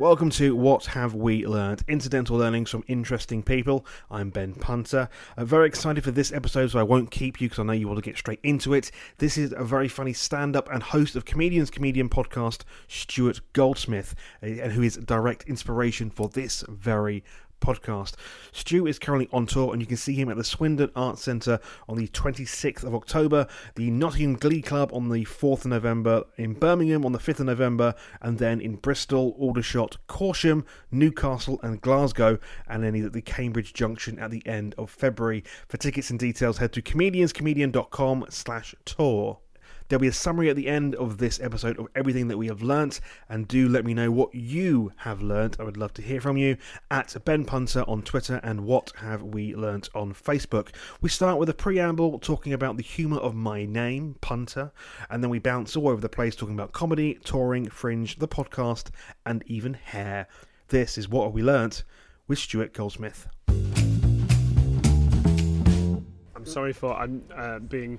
Welcome to What Have We Learned? Incidental learnings from interesting people. I'm Ben Punter. I'm very excited for this episode, so I won't keep you because I know you want to get straight into it. This is a very funny stand up and host of Comedians Comedian podcast, Stuart Goldsmith, uh, and who is direct inspiration for this very podcast. Stu is currently on tour, and you can see him at the Swindon Arts Centre on the 26th of October, the Nottingham Glee Club on the 4th of November, in Birmingham on the 5th of November, and then in Bristol, Aldershot, Corsham, Newcastle, and Glasgow, and then at the Cambridge Junction at the end of February. For tickets and details, head to comedianscomedian.com slash tour. There'll be a summary at the end of this episode of everything that we have learnt, and do let me know what you have learnt. I would love to hear from you at Ben Punter on Twitter and What Have We Learnt on Facebook. We start with a preamble talking about the humour of my name, Punter, and then we bounce all over the place talking about comedy, touring, fringe, the podcast, and even hair. This is What Have We Learnt with Stuart Goldsmith. I'm sorry for I'm uh, being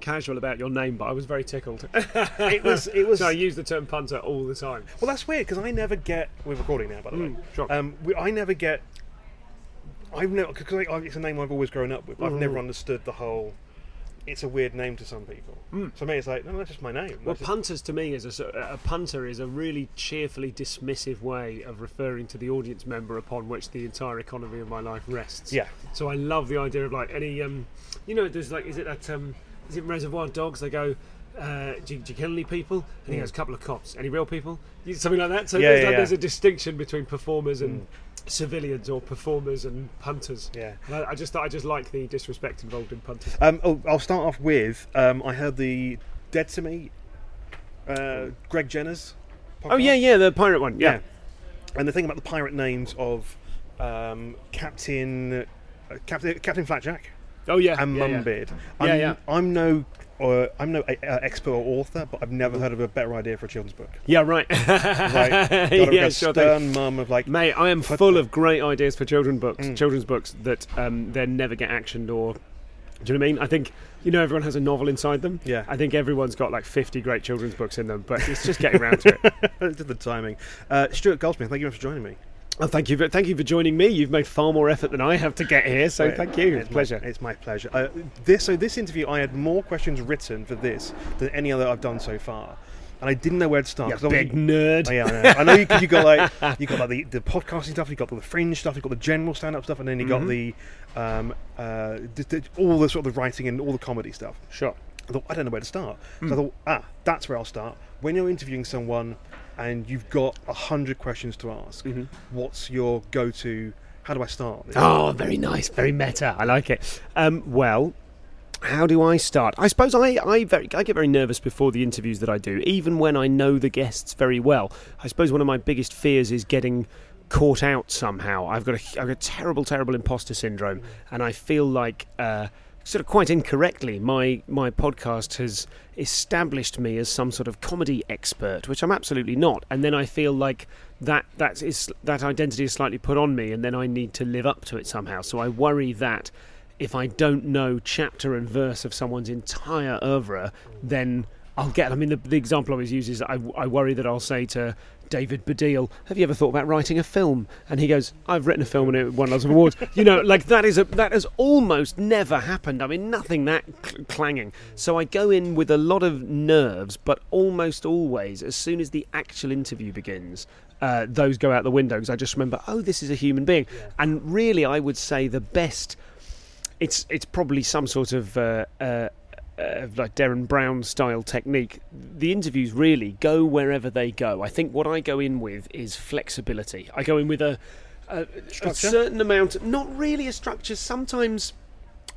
casual about your name, but I was very tickled. It was, it was. so I use the term punter all the time. Well, that's weird because I never get. We're recording now, by the way. Mm, sure. Um, we, I never get. I've never because it's a name I've always grown up with. I've Mm. never understood the whole. It's a weird name to some people. So me, it's like no, that's just my name. Mm. Well, That's just- punters to me is a, a punter is a really cheerfully dismissive way of referring to the audience member upon which the entire economy of my life rests. yeah, So I love the idea of like any, um, you know, there's like, is it that, um, is it Reservoir Dogs? They go, uh, do, you- do you kill any people? And he goes, a couple of cops. Any real people? Something like that. So Yeah, there's, yeah, like, yeah. there's a distinction between performers and civilians, or performers and punters. yeah. And I, I just, I just like the disrespect involved in punters. Um, oh, I'll start off with. Um, I heard the Dead to Me, uh, Greg Jenner's. Oh yeah, yeah, the pirate one. yeah. And the thing about the pirate names of um, Captain, uh, Captain Captain Flatjack. Oh yeah. and yeah, yeah. Mumbeard. Yeah, I'm, yeah. I'm no, uh, I'm no uh, expert or author, but I've never heard of a better idea for a children's book. Yeah, right. Right? Yeah, sure stern mum of like, Mate, I am full the- of great ideas for children's books, Mm. children's books that um, then never get actioned or. Do you know what I mean? I think you know everyone has a novel inside them. Yeah. I think everyone's got like 50 great children's books in them, but it's just getting around to it. the timing. Uh, Stuart Goldsmith, thank you very much for joining me. Oh, thank you, for, thank you for joining me. You've made far more effort than I have to get here, so thank you. It's a my- pleasure. it's my pleasure. Uh, this so this interview, I had more questions written for this than any other I've done so far, and I didn't know where to start. You big nerd. Oh, yeah, I know. I know you, you got like you got like the, the podcasting stuff, you got the fringe stuff, you got the general stand-up stuff, and then you got the um, uh, d- d- all the sort of the writing and all the comedy stuff. Sure. I thought I don't know where to start. So I thought, ah, that's where I'll start. When you're interviewing someone and you've got a hundred questions to ask, what's your go-to? How do I start? Oh, very nice, very meta. I like it. Um, well, how do I start? I suppose I, I very I get very nervous before the interviews that I do, even when I know the guests very well. I suppose one of my biggest fears is getting caught out somehow. I've got a, I've got a terrible, terrible imposter syndrome, and I feel like. Uh, Sort of quite incorrectly, my my podcast has established me as some sort of comedy expert, which I'm absolutely not. And then I feel like that that is that identity is slightly put on me, and then I need to live up to it somehow. So I worry that if I don't know chapter and verse of someone's entire oeuvre, then I'll get. I mean, the, the example I always use is I, I worry that I'll say to David Baddiel, "Have you ever thought about writing a film?" And he goes, "I've written a film and it won lots of awards." you know, like that is a that has almost never happened. I mean, nothing that cl- clanging. So I go in with a lot of nerves, but almost always, as soon as the actual interview begins. Uh, those go out the window because I just remember, oh, this is a human being, and really, I would say the best it's it's probably some sort of uh, uh, uh, like Derren Brown style technique. The interviews really go wherever they go. I think what I go in with is flexibility. I go in with a, a, a certain amount, not really a structure. Sometimes.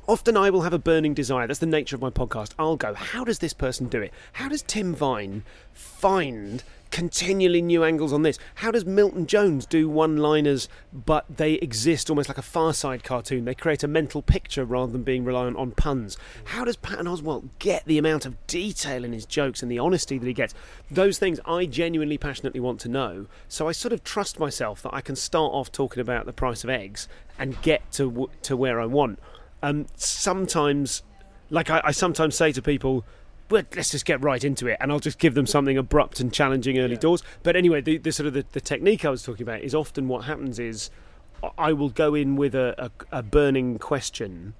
Often I will have a burning desire. That's the nature of my podcast. I'll go, how does this person do it? How does Tim Vine find continually new angles on this? How does Milton Jones do one liners, but they exist almost like a Far Side cartoon? They create a mental picture rather than being reliant on puns. How does Patton Oswalt get the amount of detail in his jokes and the honesty that he gets? Those things I genuinely, passionately want to know. So I sort of trust myself that I can start off talking about the price of eggs and get to w- to where I want. Um, sometimes, like I, I sometimes say to people, well, let's just get right into it, and I'll just give them something abrupt and challenging early Yeah. doors. But anyway, the, the sort of the, the technique I was talking about is often what happens is I will go in with a, a, a burning question,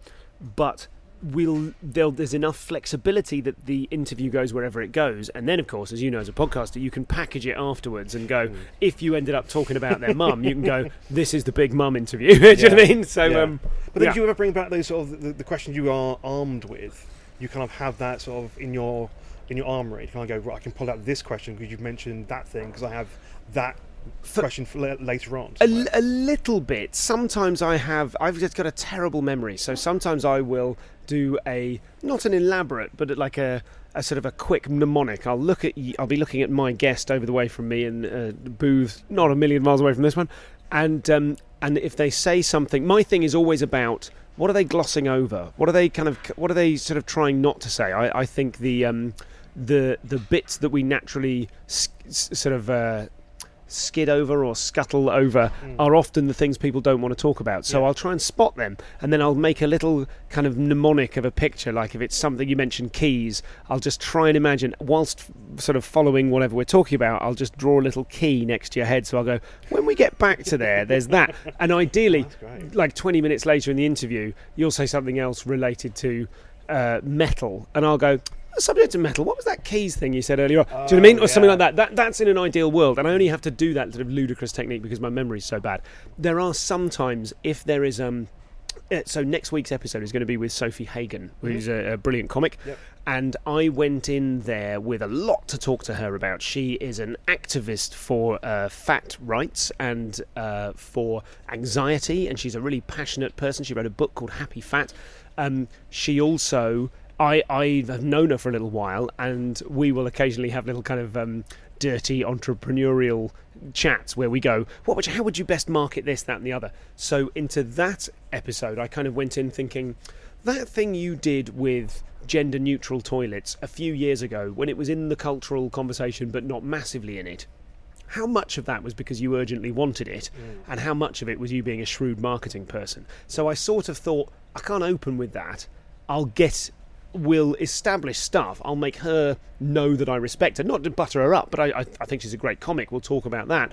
but we'll there's enough flexibility that the interview goes wherever it goes, and then of course, as you know, as a podcaster, you can package it afterwards and go. If you ended up talking about their mum, you can go, "This is the big mum interview." Do you know what I mean? So, Yeah. um, But then yeah. do you ever bring back those sort of the, the questions you are armed with? You kind of have that sort of in your in your armory. You kind of go, right, I can pull out this question because you've mentioned that thing because I have that question for la- later on. A, a little bit. Sometimes I have. I've just got a terrible memory, so sometimes I will do a not an elaborate, but like a, a sort of a quick mnemonic. I'll look at. I'll be looking at my guest over the way from me in uh, booth, not a million miles away from this one, and um, and if they say something, my thing is always about what are they glossing over? What are they kind of? What are they sort of trying not to say? I, I think the um, the the bits that we naturally sort of. Uh, skid over or scuttle over are often the things people don't want to talk about. So Yeah. I'll try and spot them and then I'll make a little kind of mnemonic of a picture. Like if it's something you mentioned keys, I'll just try and imagine, whilst sort of following whatever we're talking about, I'll just draw a little key next to your head. So I'll go, when we get back to there, there's that. And ideally, like 20 minutes later in the interview, you'll say something else related to uh, metal, and I'll go. Subject to metal. What was that keys thing you said earlier? on? Do you know what I mean, Oh, or something like that? That that's in an ideal world, and I only have to do that sort of ludicrous technique because my memory's so bad. There are sometimes if there is um. uh, So next week's episode is going to be with Sofie Hagen, who's a, a brilliant comic, Yep. and I went in there with a lot to talk to her about. She is an activist for uh, fat rights and uh, for anxiety, and she's a really passionate person. She wrote a book called Happy Fat. Um, she also, I, I have known her for a little while, and we will occasionally have little kind of um, dirty entrepreneurial chats where we go, what would you, how would you best market this, that, and the other? So into that episode, I kind of went in thinking that thing you did with gender neutral toilets a few years ago when it was in the cultural conversation but not massively in it. How much of that was because you urgently wanted it, and how much of it was you being a shrewd marketing person? So I sort of thought, I can't open with that. I'll get, will establish stuff. I'll make her know that I respect her. Not to butter her up, but I, I, I think she's a great comic. We'll talk about that.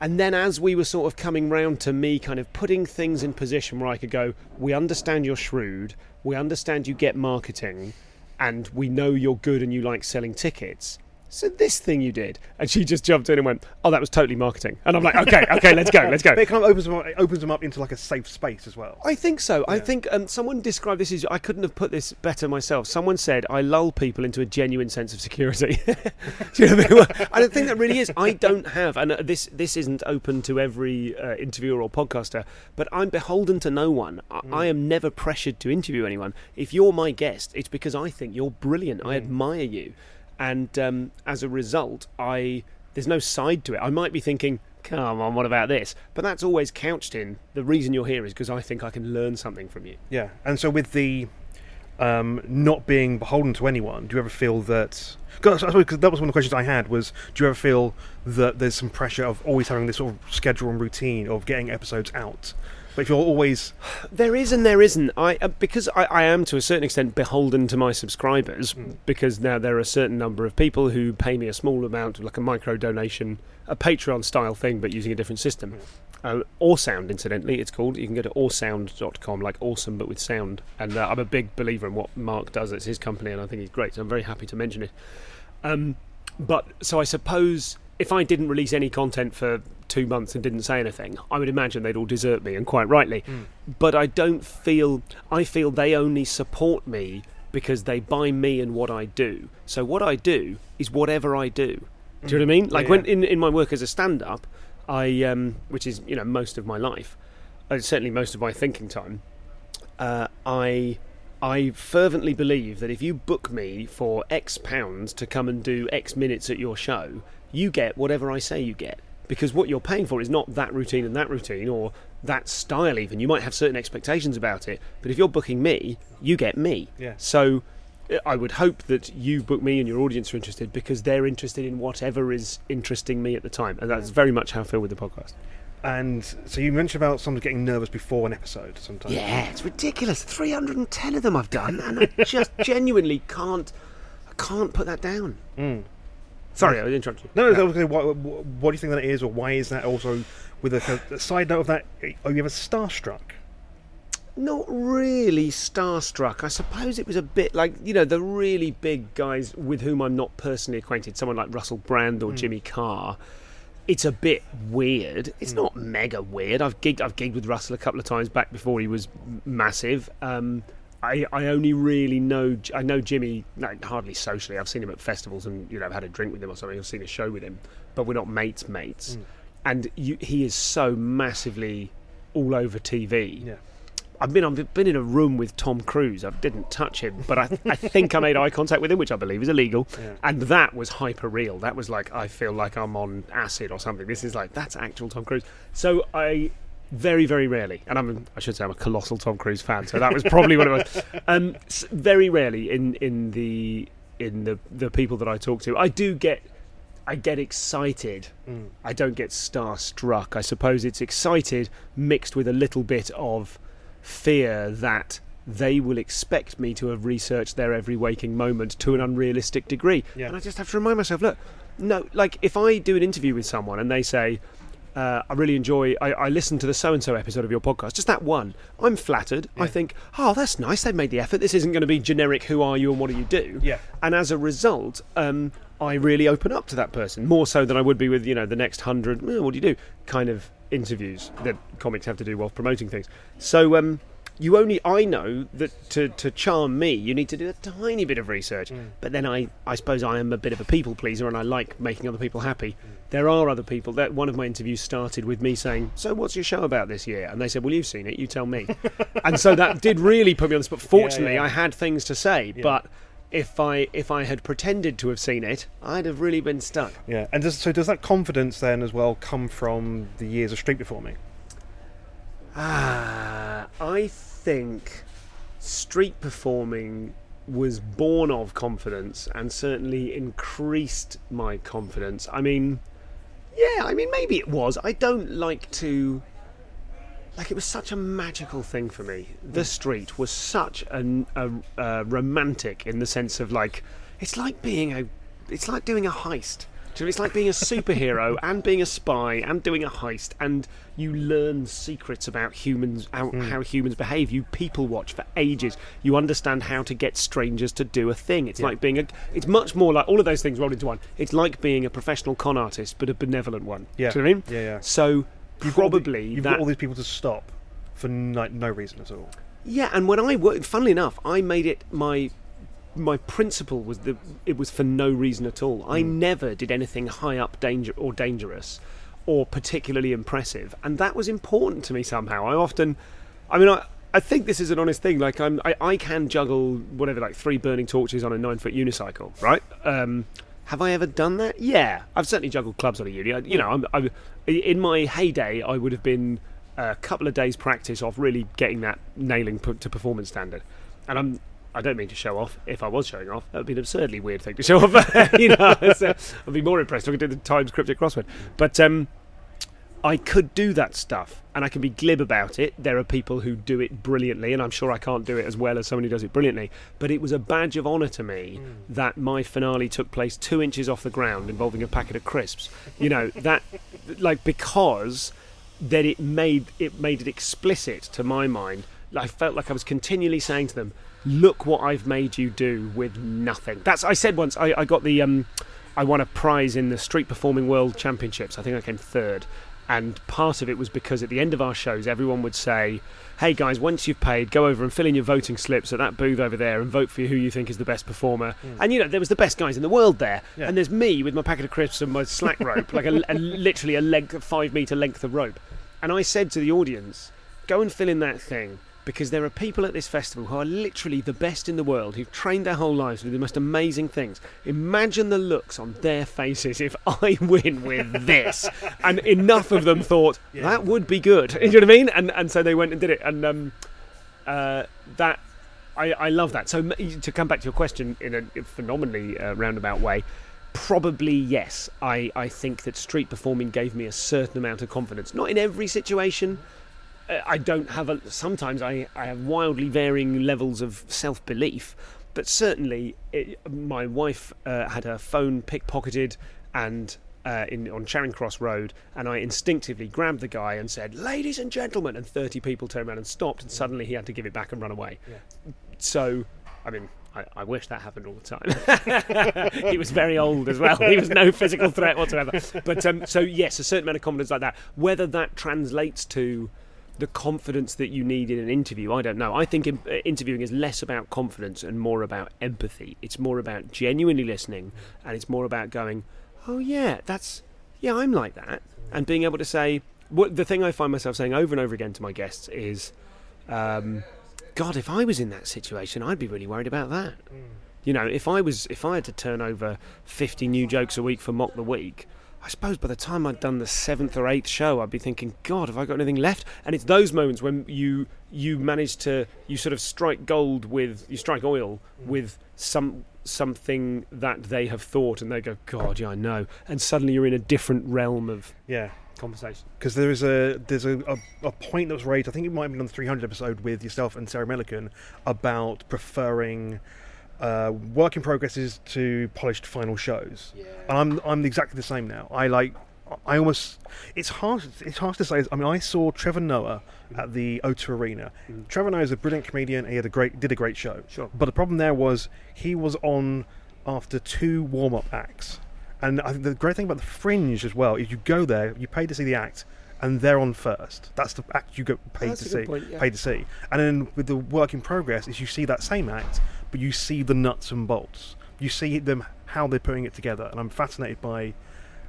And then as we were sort of coming round to me kind of putting things in position where I could go, we understand you're shrewd, we understand you get marketing, and we know you're good and you like selling tickets. So this thing you did, and she just jumped in and went, "Oh, that was totally marketing." And I'm like, "Okay, okay, let's go, let's go." But it kind of opens them up, it opens them up into like a safe space as well. I think so. I think um, someone described this as I couldn't have put this better myself. Someone said I lull people into a genuine sense of security. Do you know what I, mean? I don't think that really is. I don't have, and uh, this this isn't open to every uh, interviewer or podcaster, but I'm beholden to no one. I, I am never pressured to interview anyone. If you're my guest, it's because I think you're brilliant. I admire you, and um, as a result, I there's no side to it. I might be thinking. Come on, what about this? But that's always couched in the reason you're here is because I think I can learn something from you. Yeah, and so with the um, not being beholden to anyone, do you ever feel that? Because that was one of the questions I had. Was do you ever feel that there's some pressure of always having this sort of schedule and routine of getting episodes out? But if you're always There is and there isn't. I uh, because I, I am to a certain extent beholden to my subscribers because now there are a certain number of people who pay me a small amount, like a micro donation, a Patreon style thing, but using a different system. Uh, Awesound, incidentally, it's called. You can go to awesound.com, like awesome but with sound. And uh, I'm a big believer in what Mark does. It's his company, and I think he's great. So I'm very happy to mention it. Um, but so I suppose if I didn't release any content for two months and didn't say anything, I would imagine they'd all desert me, and quite rightly. But I don't feel. I feel they only support me because they buy me and what I do. So what I do is whatever I do. Do you know what I mean? Like Yeah, when in, in my work as a stand-up, I um, which is you know most of my life, uh, certainly most of my thinking time, uh, I I fervently believe that if you book me for X pounds to come and do X minutes at your show, you get whatever I say you get. Because what you're paying for is not that routine and that routine or that style, even. You might have certain expectations about it, but if you're booking me, you get me. Yeah. So uh, I would hope that you book me and your audience are interested because they're interested in whatever is interesting me at the time. And that's very much how I feel with the podcast. and so you mentioned about someone getting nervous before an episode sometimes. Yeah, it's ridiculous. 310 of them I've done, and I just genuinely can't. I can't put that down. Mm. Sorry, I interrupted you. No, no, okay, what, what, what do you think that is, or why is that also? With a, a side note of that, are you ever starstruck? Not really starstruck. I suppose it was a bit like you know the really big guys with whom I'm not personally acquainted, someone like Russell Brand or Jimmy Carr. It's a bit weird. It's not mega weird. I've gigged, I've gigged with Russell a couple of times back before he was massive. Um, I, I only really know I know Jimmy like, hardly socially. I've seen him at festivals and you know I've had a drink with him or something. I've seen a show with him, but we're not mates mates. Mm. And you, he is so massively all over TV. Yeah. I've been I've been in a room with Tom Cruise. I didn't touch him, but I, I think I made eye contact with him, which I believe is illegal. Yeah. And that was hyper real. That was like I feel like I'm on acid or something. This is like that's actual Tom Cruise. So I very very rarely, and I'm I should say I'm a colossal Tom Cruise fan. So that was probably what it was. Um, very rarely in in the in the the people that I talk to, I do get. I get excited. I don't get starstruck. I suppose it's excited mixed with a little bit of fear that they will expect me to have researched their every waking moment to an unrealistic degree. Yeah. And I just have to remind myself look, no, like if I do an interview with someone and they say, uh, I really enjoy. I, I listened to the so and so episode of your podcast, just that one. I'm flattered. I think, oh, that's nice. They've made the effort. This isn't going to be generic. Who are you and what do you do? Yeah. And as a result, um, I really open up to that person more so than I would be with you know the next hundred. "Eh, what do you do? Kind of interviews that comics have to do while promoting things. So um, you only I know that to, to charm me, you need to do a tiny bit of research. But then I I suppose I am a bit of a people pleaser and I like making other people happy. There are other people that one of my interviews started with me saying, "So what's your show about this year?" And they said, "Well, you've seen it. You tell me." and so that did really put me on the spot. Fortunately, yeah. I had things to say, but. If I if I had pretended to have seen it, I'd have really been stuck. Yeah, and does, so does that confidence then as well come from the years of street performing? Ah, I think street performing was born of confidence and certainly increased my confidence. I mean, yeah, I mean, maybe it was. I don't like to. Like, it was such a magical thing for me. The mm. street was such an, a, a romantic in the sense of, like, it's like being a. It's like doing a heist. So it's like being a superhero and being a spy and doing a heist, and you learn secrets about humans, how, hmm. how humans behave. You people watch for ages. You understand how to get strangers to do a thing. It's like being a. It's much more like all of those things rolled into one. It's like being a professional con artist, but a benevolent one. Yeah. Do you know what I mean? Yeah, yeah. So You've got all the- probably you've that. got all these people to stop for no, no reason at all. Yeah, and when I worked, funnily enough, I made it my my principle was that it was for no reason at all. I never did anything high up danger or dangerous or particularly impressive, and that was important to me somehow. I often, I mean, I. I think this is an honest thing. Like I'm, I, I can juggle whatever, like three burning torches on a nine-foot unicycle, right? Um, have I ever done that? Yeah, I've certainly juggled clubs on a uni. I, you know, I'm, I'm, in my heyday, I would have been a couple of days practice off really getting that nailing to performance standard. And I'm I don't mean to show off. If I was showing off, that would be an absurdly weird thing to show off. you know, so I'd be more impressed if I could do the Times cryptic crossword. But um, I could do that stuff, and I can be glib about it. There are people who do it brilliantly, and I'm sure I can't do it as well as someone who does it brilliantly. But it was a badge of honour to me that my finale took place two inches off the ground, involving a packet of crisps. You know that, like, because then it made it made it explicit to my mind. I felt like I was continually saying to them, "Look what I've made you do with nothing." That's I said once. I, I got the um, I won a prize in the street performing world championships. I think I came third, and part of it was because at the end of our shows, everyone would say, "Hey guys, once you've paid, go over and fill in your voting slips at that booth over there and vote for who you think is the best performer." And you know, there was the best guys in the world there, Yeah. and there's me with my packet of crisps and my slack rope, like a, a literally a length, a five meter length of rope. And I said to the audience, "Go and fill in that thing." Because there are people at this festival who are literally the best in the world, who've trained their whole lives to do the most amazing things. Imagine the looks on their faces if I win with this. and enough of them thought, that would be good. you know what I mean? And, and so they went and did it. And um, uh, that I, I love that. So to come back to your question in a phenomenally uh, roundabout way, probably yes. I, I think that street performing gave me a certain amount of confidence. Not in every situation. I don't have a. Sometimes I, I have wildly varying levels of self belief, but certainly, it, my wife uh, had her phone pickpocketed and. Uh, in on Charing Cross Road, and I instinctively grabbed the guy and said, "Ladies and gentlemen," and thirty people turned around and stopped, and suddenly he had to give it back and run away. So, I mean, I, I wish that happened all the time. he was very old as well. He was no physical threat whatsoever. But um, so yes, a certain amount of confidence like that. Whether that translates to the confidence that you need in an interview, I don't know. I think uh, interviewing is less about confidence and more about empathy. It's more about genuinely listening, and it's more about going, "Oh yeah, that's yeah, I'm like that," and being able to say. What the thing I find myself saying over and over again to my guests is. Um, God, if I was in that situation, I'd be really worried about that. You know, if I was, if I had to turn over fifty new jokes a week for Mock the Week, I suppose by the time I'd done the seventh or eighth show, I'd be thinking, God, have I got anything left? And it's those moments when you you manage to you sort of strike gold with you strike oil with some something that they have thought, and they go, God, yeah, I know, and suddenly you're in a different realm of Yeah. conversation. because there is a there's a, a, a point that was raised. I think it might have been on the 300 episode with yourself and Sarah Millican about preferring uh, work in progresses to polished final shows. And I'm I'm exactly the same now. I like. I almost it's hard it's hard to say. I mean, I saw Trevor Noah at the O2 Arena. Trevor Noah is a brilliant comedian. He had a great did a great show. Sure. But the problem there was he was on after two warm up acts. And I think the great thing about the Fringe as well is you go there, you pay to see the act, and they're on first. That's the act you get paid That's to see. point, yeah. Paid to see. And then with the work in progress is you see that same act, but you see the nuts and bolts. You see them how they're putting it together, and I'm fascinated by.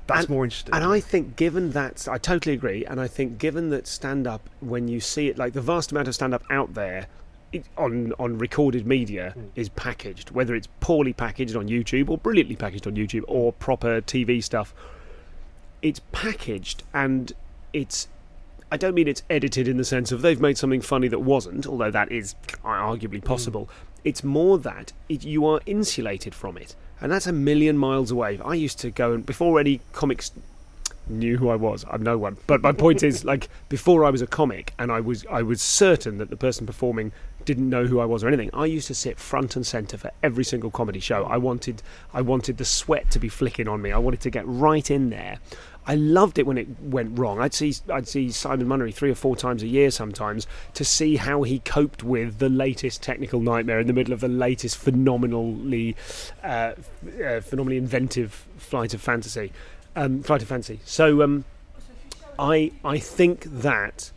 That's And- more interesting. And I think, given that, I totally agree. And I think, given that stand up, when you see it, like the vast amount of stand up out there it, on, on recorded media hmm. is packaged, whether it's poorly packaged on YouTube or brilliantly packaged on YouTube or proper TV stuff, it's packaged and it's. I don't mean it's edited in the sense of they've made something funny that wasn't, although that is arguably hmm. possible. It's more that it, you are insulated from it, and that's a million miles away. I used to go and before any comics knew who I was. I'm no one. But my point is, like, before I was a comic, and I was I was certain that the person performing didn't know who I was or anything. I used to sit front and center for every single comedy show. I wanted I wanted the sweat to be flicking on me. I wanted to get right in there. I loved it when it went wrong. I'd see I'd see Simon Munnery three or four times a year sometimes to see how he coped with the latest technical nightmare in the middle of the latest phenomenally uh, uh, phenomenally inventive flight of fantasy um, flight of fancy. So um, I I think that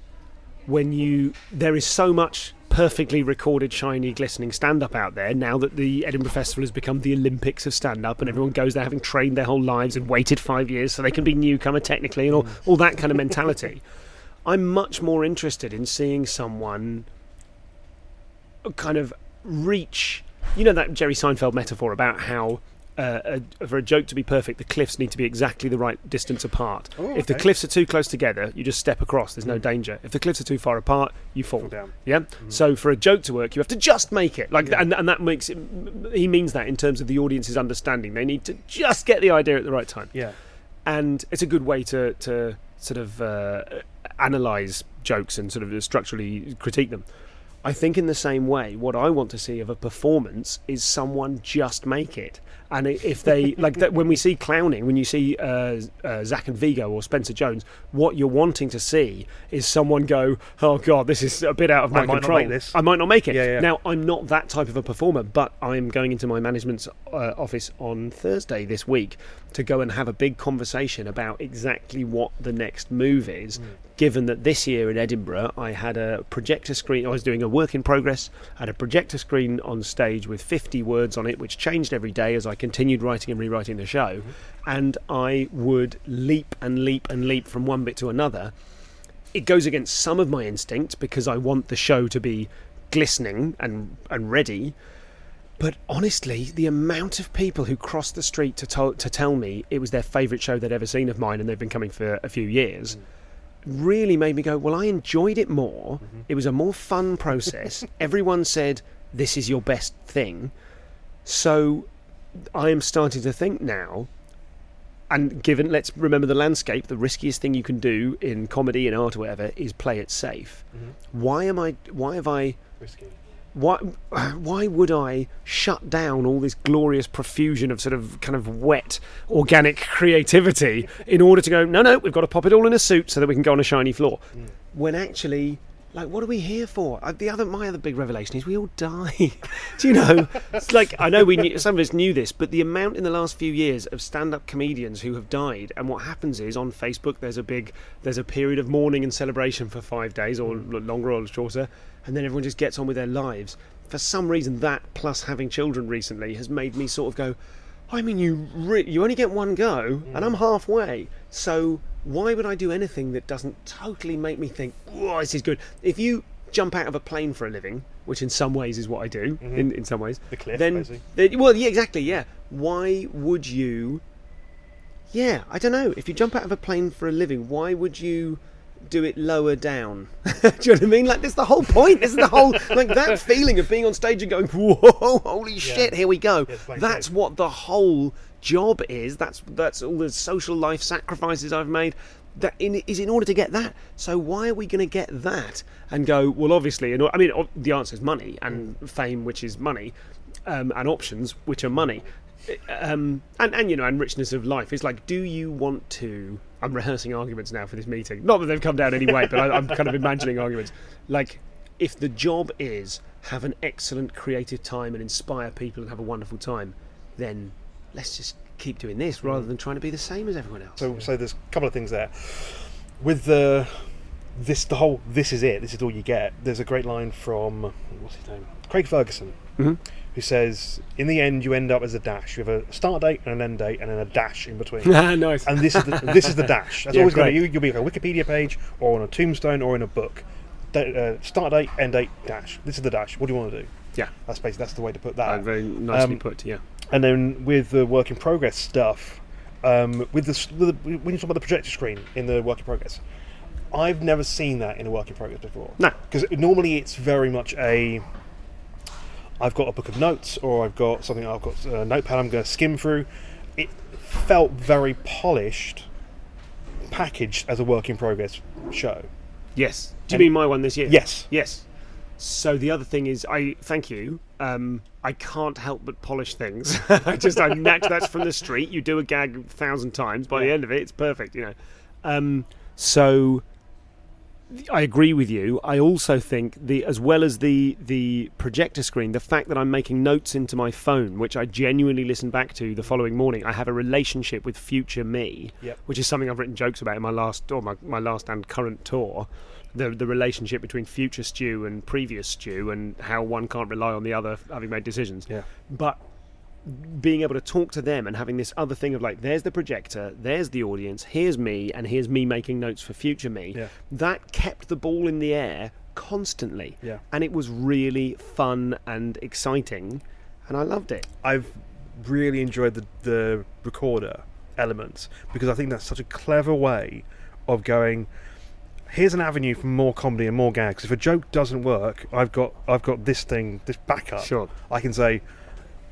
when you there is so much perfectly recorded, shiny, glistening stand up out there now that the Edinburgh Festival has become the Olympics of stand up and everyone goes there having trained their whole lives and waited five years so they can be newcomer technically and all, mm. all that kind of mentality. I'm much more interested in seeing someone kind of reach. You know that Jerry Seinfeld metaphor about how uh, a, for a joke to be perfect, the cliffs need to be exactly the right distance apart. Oh, If the cliffs are too close together, you just step across. There's no danger. If the cliffs are too far apart, you fall. Fall down. Yeah. So for a joke to work, you have to just make it. Like, and, and that makes it. He means that in terms of the audience's understanding. They need to just get the idea at the right time yeah. and it's a good way to to sort of uh, analyze jokes and sort of structurally critique them. I think in the same way, what I want to see of a performance is someone just make it. And if they like that, when we see clowning, when you see uh, uh, Zach and Viggo or Spencer Jones, what you're wanting to see is someone go, "Oh God, this is a bit out of my I might not control. make this." I might not make it." Yeah, yeah. Now, I'm not that type of a performer, but I'm going into my management's uh, office on Thursday this week to go and have a big conversation about exactly what the next move is. Given that this year in Edinburgh, I had a projector screen, I was doing a work in progress, I had a projector screen on stage with 50 words on it, which changed every day as I continued writing and rewriting the show. And I would leap and leap and leap from one bit to another it goes against some of my instinct because I want the show to be glistening and and ready. But honestly, the amount of people who crossed the street to to, to tell me it was their favourite show they'd ever seen of mine, and they've been coming for a few years, really made me go, "Well, I enjoyed it more. Mm-hmm. It was a more fun process. Everyone said this is your best thing." So, I am starting to think now and given let's remember the landscape the riskiest thing you can do in comedy and art or whatever is play it safe. Mm-hmm. Why am i why have i Risky. why why would I shut down all this glorious profusion of sort of kind of wet organic creativity in order to go no no we've got to pop it all in a suit so that we can go on a shiny floor. Mm. When actually like what are we here for? Uh, the other my other big revelation is we all die. Do you know? It's like i know we knew, some of us knew this but the amount in the last few years of stand-up comedians who have died and what happens is on facebook there's a big there's a period of mourning and celebration for five days or l- longer or shorter and then everyone just gets on with their lives. For some reason that plus having children recently has made me sort of go I mean, you re- you only get one go, and I'm halfway. So why would I do anything that doesn't totally make me think, "Whoa, this is good"? If you jump out of a plane for a living, which in some ways is what I do, mm-hmm. in, in some ways, The cliff, then, then well, yeah, exactly, yeah. Why would you? Yeah, I don't know. If you jump out of a plane for a living, why would you? Do it lower down. Do you know what I mean? Like, this is the whole point. This is the whole, like, that feeling of being on stage and going, whoa, holy shit, here we go. playing That's what the whole job is. That's that's all the social life sacrifices I've made. That in, is in order to get that. So why are we going to get that and go? Well, obviously, I mean, the answer is money and fame, which is money, um, and options, which are money, um, and and you know, and richness of life. It's like, do you want to? I'm rehearsing arguments now for this meeting. Not that they've come down anyway, but I, I'm kind of imagining arguments. Like, if the job is have an excellent creative time and inspire people and have a wonderful time, then let's just keep doing this rather than trying to be the same as everyone else. So, so there's a couple of things there. With the this, the whole this is it. This is all you get. There's a great line from what's his name, Craig Ferguson, Mhm. who says, "In the end, you end up as a dash. You have a start date and an end date, and then a dash in between." nice. and this is the, this is the dash. That's Yeah, always going to you. You'll be on a Wikipedia page or on a tombstone or in a book. Da- uh, start date, end date, dash. This is the dash. What do you want to do? yeah, That's basically that's the way to put uh, that. very nicely Um, put. Yeah. And then with the work in progress stuff, um, with, the, with the when you talk about the projector screen in the work in progress, I've never seen that in a work in progress before. No. because normally it's very much a. I've got a book of notes, or I've got something. I've got a notepad. I'm going to skim through. It felt very polished, packaged as a work in progress show. Yes. Do you And- mean my one this year? Yes. Yes. So the other thing is, I thank you. Um, I can't help but polish things. I just I nat- that's from the street. You do a gag a thousand times. By the end of it, it's perfect. You know. Um, so I agree with you. I also think the as well as the the projector screen, the fact that I'm making notes into my phone, which I genuinely listen back to the following morning. I have a relationship with future me, Yep. which is something I've written jokes about in my last or my, my last and current tour. The the relationship between future Stu and previous Stu and how one can't rely on the other having made decisions. Yeah. But being able to talk to them and having this other thing of like, there's the projector, there's the audience, here's me, and here's me making notes for future me. Yeah. That kept the ball in the air constantly. Yeah. And it was really fun and exciting, and I loved it. I've really enjoyed the, the recorder elements because I think that's such a clever way of going. Here's an avenue for more comedy and more gags. If a joke doesn't work, I've got I've got this thing, this backup. Sure. I can say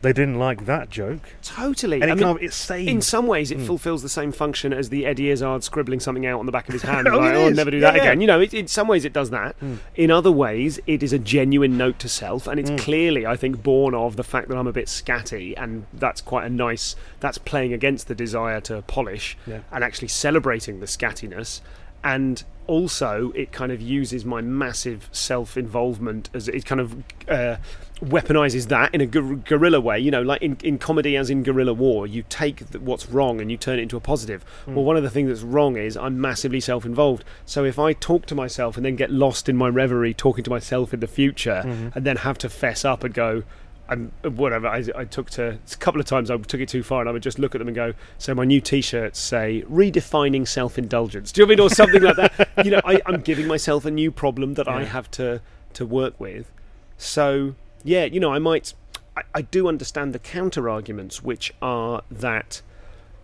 they didn't like that joke, Totally. and I it mean, kind of it saves. in some ways, it Mm. fulfills the same function as the Eddie Izzard scribbling something out on the back of his hand. Oh, like, oh, I'll never do Yeah, that yeah. again. You know, it, in some ways, it does that. Mm. In other ways, it is a genuine note to self, and it's Mm. clearly, I think, born of the fact that I'm a bit scatty, and that's quite a nice. That's playing against the desire to polish Yeah. and actually celebrating the scattiness. And also, it kind of uses my massive self-involvement as it kind of uh, weaponizes that in a guer- guerrilla way. You know, like in, in comedy, as in guerrilla war, you take what's wrong and you turn it into a positive. Well, one of the things that's wrong is I'm massively self-involved. So if I talk to myself and then get lost in my reverie, talking to myself in the future, and then have to fess up and go. I'm, whatever I, I took to a couple of times I took it too far and I would just look at them and go so my new t-shirts say redefining self-indulgence. Do you know I mean? Or something like that. You know I, I'm giving myself a new problem that I have to to work with. So yeah you know I might I, I do understand the counter arguments which are that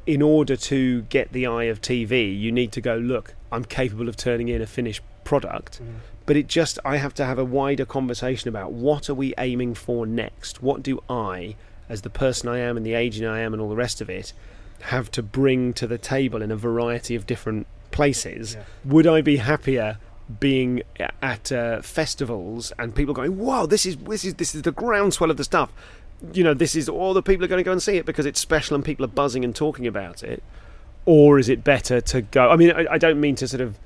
in order to get the eye of TV you need to go look I'm capable of turning in a finished product mm. But it just I have to have a wider conversation about what are we aiming for next? What do I, as the person I am and the agent I am and all the rest of it, have to bring to the table in a variety of different places? Yeah. Would I be happier being at uh, festivals and people going, "Wow, this is this is this is the groundswell of the stuff." You know, this is all the people are going to go and see it because it's special and people are buzzing and talking about it. Or is it better to go? I mean, I, I don't mean to sort of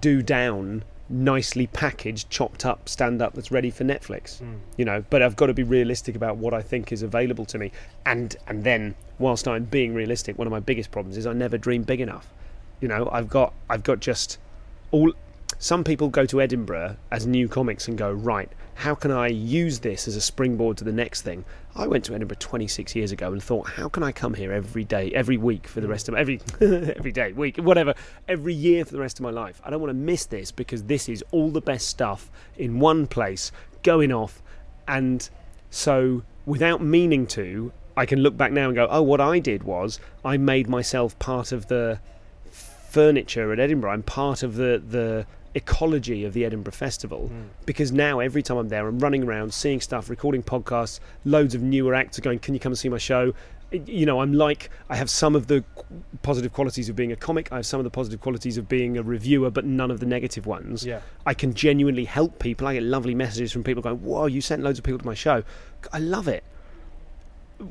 do down nicely packaged, chopped up stand up that's ready for Netflix. Mm. You know, but I've got to be realistic about what I think is available to me. And and then whilst I'm being realistic, one of my biggest problems is I never dream big enough. You know, I've got I've got just all some people go to Edinburgh as new comics and go, right, how can I use this as a springboard to the next thing? I went to Edinburgh 26 years ago and thought, how can I come here every day, every week for the rest of every every day, week, whatever, every year for the rest of my life? I don't want to miss this because this is all the best stuff in one place, going off, and so without meaning to, I can look back now and go, oh, what I did was I made myself part of the furniture at Edinburgh. I'm part of the the ecology of the Edinburgh Festival Mm. because now every time I'm there, I'm running around, seeing stuff, recording podcasts. Loads of newer acts are going. Can you come and see my show? You know, I'm like I have some of the positive qualities of being a comic. I have some of the positive qualities of being a reviewer, but none of the negative ones. Yeah. I can genuinely help people. I get lovely messages from people going, "Whoa, you sent loads of people to my show." I love it.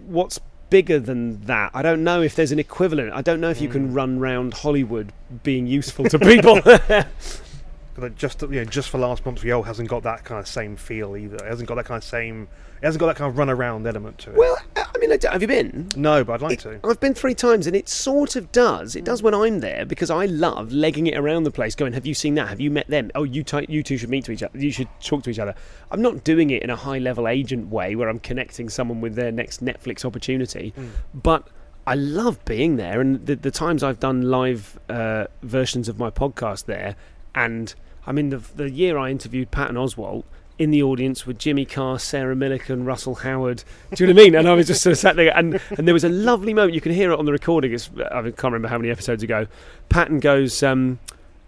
What's bigger than that? I don't know if there's an equivalent. I don't know if you can Mm. run round Hollywood being useful to people. But just you know, just for last month, Yo hasn't got that kind of same feel either. It hasn't got that kind of same. It hasn't got that kind of run around element to it. well, I mean, have you been? no, but I'd like to. I've been three times, and it sort of does. It does when I'm there because I love legging it around the place. Going, have you seen that? Have you met them? Oh, you t- you two should meet to each other. You should talk to each other. I'm not doing it in a high level agent way where I'm connecting someone with their next Netflix opportunity, Mm. but. I love being there, and the, the times I've done live uh, versions of my podcast there, and I mean the the year I interviewed Patton Oswalt in the audience with Jimmy Carr, Sarah Millican, Russell Howard. Do you know what I mean? And I was just sort of sat there, and, and there was a lovely moment. You can hear it on the recording. It's, I can't remember how many episodes ago. Patton goes. Um,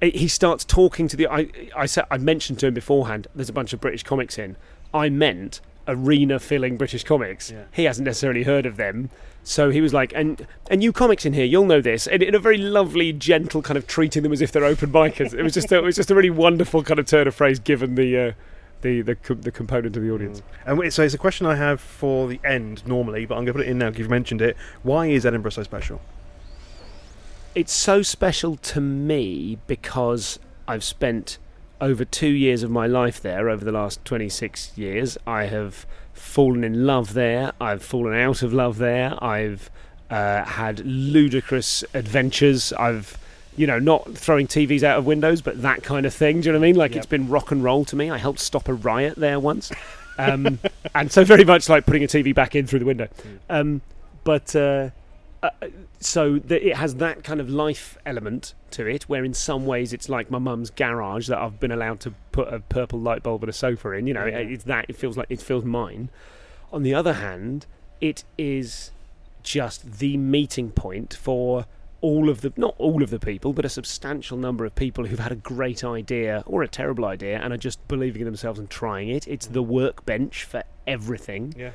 he starts talking to the. I I said I mentioned to him beforehand. There's a bunch of British comics in. I meant arena filling British comics. Yeah. He hasn't necessarily heard of them. So he was like, and and you comics in here, you'll know this, and in a very lovely, gentle kind of treating them as if they're open micers. It was just a, it was just a really wonderful kind of turn of phrase given the uh, the the co- the component of the audience. And so it's a question I have for the end normally, but I'm going to put it in now because you've mentioned it. Why is Edinburgh so special? It's so special to me because I've spent over two years of my life there over the last 26 years. I have fallen in love there. I've fallen out of love there. I've uh, had ludicrous adventures. I've, you know, not throwing TVs out of windows, but that kind of thing. Do you know what I mean? Like Yep. it's been rock and roll to me. I helped stop a riot there once. Um, and so very much like putting a TV back in through the window. Um, but uh, uh, so that it has that kind of life element to it, where in some ways it's like my mum's garage that I've been allowed to put a purple light bulb and a sofa in. You know, Yeah. it's that it feels like it feels mine. On the other hand, it is just the meeting point for all of the not all of the people, but a substantial number of people who've had a great idea or a terrible idea and are just believing in themselves and trying it. It's the workbench for everything Yeah.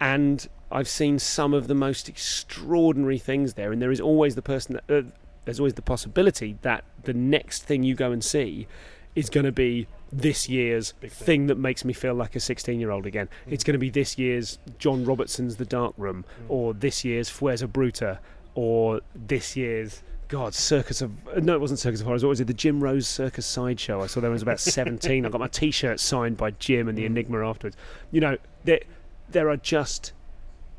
and I've seen some of the most extraordinary things there. And there is always the person that uh, there's always the possibility that the next thing you go and see is going to be this year's thing. thing. that makes me feel like a 16 year old again. Mm. It's going to be this year's John Robertson's The Dark Room, Mm. or this year's Fuerza Bruta, or this year's. God, Circus of no, it wasn't Circus of Horrors. What was it? The Jim Rose Circus sideshow. I saw there when I was about seventeen. I got my T-shirt signed by Jim and the Mm. Enigma afterwards. You know, there there are just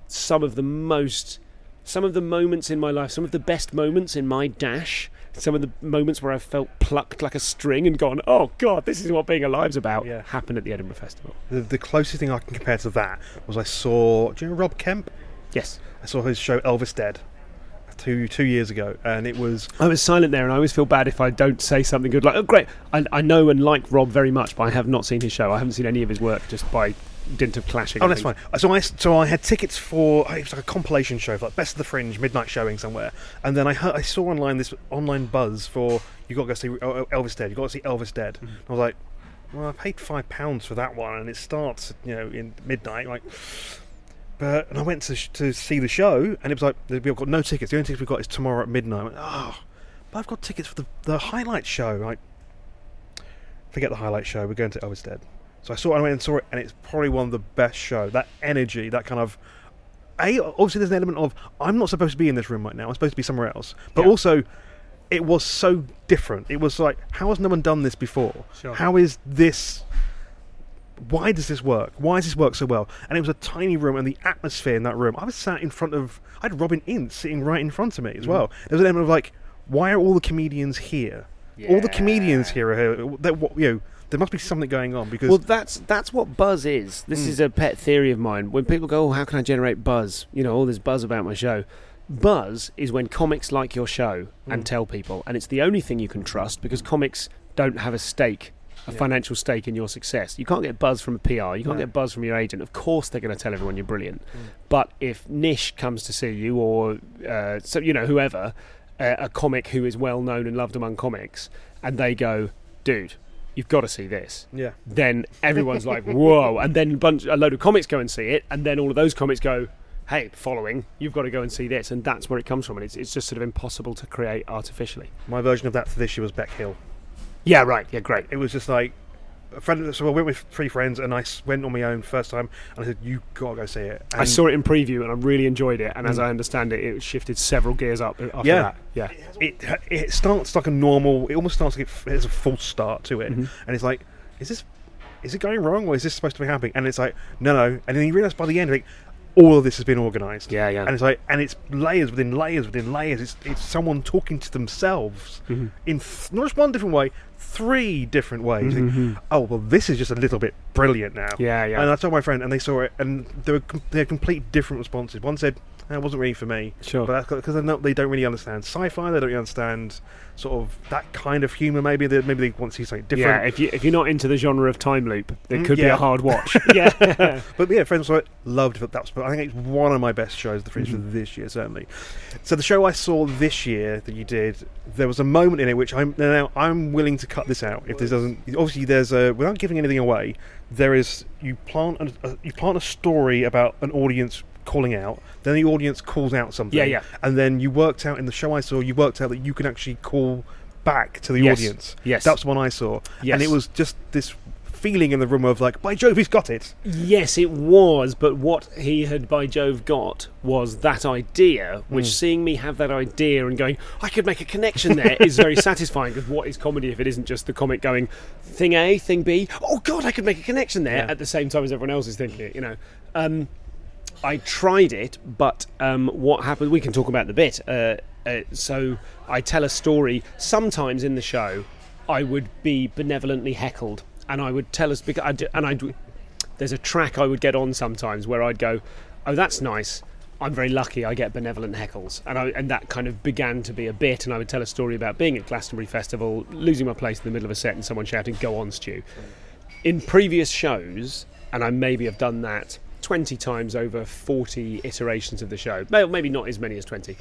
some of the most some of the moments in my life some of the best moments in my dash some of the moments where i felt plucked like a string and gone oh god this is what being alive's about Yeah. happened at the edinburgh festival The, the closest thing I can compare to that was I saw. Do you know Rob Kemp? yes I saw his show Elvis Dead two two years ago, and it was i was silent there and i always feel bad if i don't say something good like oh great i, I know and like rob very much but i have not seen his show i haven't seen any of his work just by dint of clashing Oh, that's fine. So I so I had tickets for it was like a compilation show for like Best of the Fringe midnight showing somewhere, and then I heard, I saw online this online buzz for you got to go see uh, Elvis Dead. You got to see Elvis Dead. Mhm. I was like, well, I paid five pounds for that one, and it starts you know in midnight. Like, but and I went to to see the show, and it was like we've got no tickets. The only tickets we've got is tomorrow at midnight. I went, oh, but I've got tickets for the the highlight show. Like, forget the highlight show. We're going to Elvis Dead. So I saw it, I went and saw it, and it's probably one of the best show. That energy, that kind of. A, obviously, there's an element of I'm not supposed to be in this room right now. I'm supposed to be somewhere else. But Yeah. also, it was so different. It was like, how has no one done this before? Sure. How is this? Why does this work? Why does this work so well? And it was a tiny room, and the atmosphere in that room. I was sat in front of. I had Robin Ince sitting right in front of me Mm-hmm. as well. There was an element of like, why are all the comedians here? All the comedians here are here. That, what, you know, there must be something going on because Well, that's that's what buzz is. This Mm. is a pet theory of mine. When people go, "Oh, how can I generate buzz?" You know, all this buzz about my show. Buzz is when comics like your show and Mm. tell people, and it's the only thing you can trust because comics don't have a stake, a Yeah. financial stake in your success. You can't get buzz from a PR. You can't No. get buzz from your agent. Of course, they're going to tell everyone you're brilliant. Mm. But if Nish comes to see you, or uh, so you know whoever, uh, a comic who is well known and loved among comics, and they go, "Dude, you've got to see this." yeah, then everyone's like, "Whoa!" And then a bunch, a load of comics go and see it, and then all of those comics go, "Hey, following, you've got to go and see this," and that's where it comes from. And it's it's just sort of impossible to create artificially. my version of that for this year was Beck Hill. Yeah, right. Yeah, great. It was just like a friend. So I went with three friends, and I went on my own first time, and I said, "You gotta go see it." And I saw it in preview, and I really enjoyed it. And as Mm. I understand it, it shifted several gears up after Yeah. that. Yeah. it. It starts like a normal. It almost starts like it has a false start to it, Mhm. and it's like, is this, is it going wrong, or is this supposed to be happening? And it's like, no, no, and then you realise by the end, like, all of this has been organised. Yeah, yeah. And it's like, and it's layers within layers within layers. It's it's someone talking to themselves Mhm. in th- not just one different way, three different ways. Like, Mhm. oh well, this is just a little bit brilliant now. Yeah, yeah. And I told my friend, and they saw it, and they were com- they had complete different responses. One said, "That wasn't really for me," Sure. but that's because they don't really understand sci-fi. They don't really understand sort of that kind of humor. Maybe they maybe they want to see something different. yeah, if you if you're not into the genre of time loop, it Mm, could be a hard watch. yeah, But yeah, friends it, loved it. That's I think it's one of my best shows, the Fringe, Mhm. for this year certainly. So the show I saw this year that you did, there was a moment in it which I'm now I'm willing to cut this out if this doesn't. Obviously, there's a without giving anything away. There is you plant a, you plant a story about an audience calling out, then the audience calls out something. Yeah, yeah. And then you worked out in the show I saw, you worked out that you can actually call back to the Yes. audience. Yes. That's the one I saw. Yes. And it was just this feeling in the room of like, by Jove, he's got it. Yes, it was, but what he had by Jove got was that idea, which Mm. seeing me have that idea and going, I could make a connection there is very satisfying because what is comedy if it isn't just the comic going, thing A, thing B, oh god, I could make a connection there Yeah. at the same time as everyone else is thinking it, you know. Um, I tried it, but um, what happened, we can talk about the bit. Uh, uh, so I tell a story. Sometimes in the show, I would be benevolently heckled, and I would tell us because I and I there's a track I would get on sometimes where I'd go, "Oh, that's nice. I'm very lucky. I get benevolent heckles," and I, and that kind of began to be a bit. And I would tell a story about being at Glastonbury Festival, losing my place in the middle of a set, and someone shouting, "Go on, Stu!" In previous shows, and I maybe have done that 20 times over 40 iterations of the show. Well, maybe not as many as 20.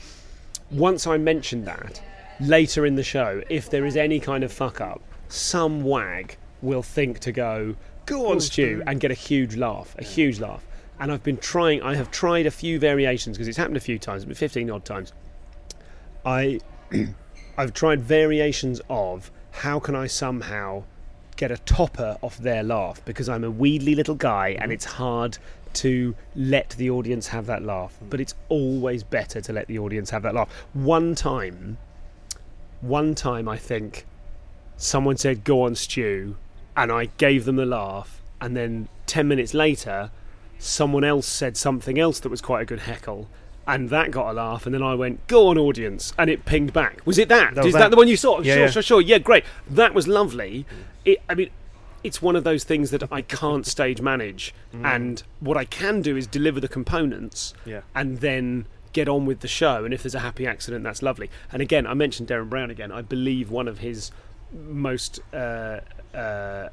Once I mentioned that, later in the show, if there is any kind of fuck up, some wag will think to go, go on, Stu, and get a huge laugh, a huge laugh. And I've been trying, I have tried a few variations because it's happened a few times, but 15 odd times. I, I've tried variations of how can I somehow get a topper off their laugh because I'm a wheedly little guy and mm-hmm. it's hard to let the audience have that laugh. But it's always better to let the audience have that laugh. One time, one time I think someone said, Go on, Stu, and I gave them the laugh, and then 10 minutes later, someone else said something else that was quite a good heckle. And that got a laugh, and then I went, "Go on, audience!" And it pinged back. Was it that? That was Is that. that. the one you saw? Yeah, sure, yeah. sure, sure. Yeah, great. That was lovely. It, I mean, it's one of those things that I can't stage manage, and what I can do is deliver the components, Yeah. and then get on with the show. And if there's a happy accident, that's lovely. And again, I mentioned Derren Brown again. I believe one of his most uh, uh,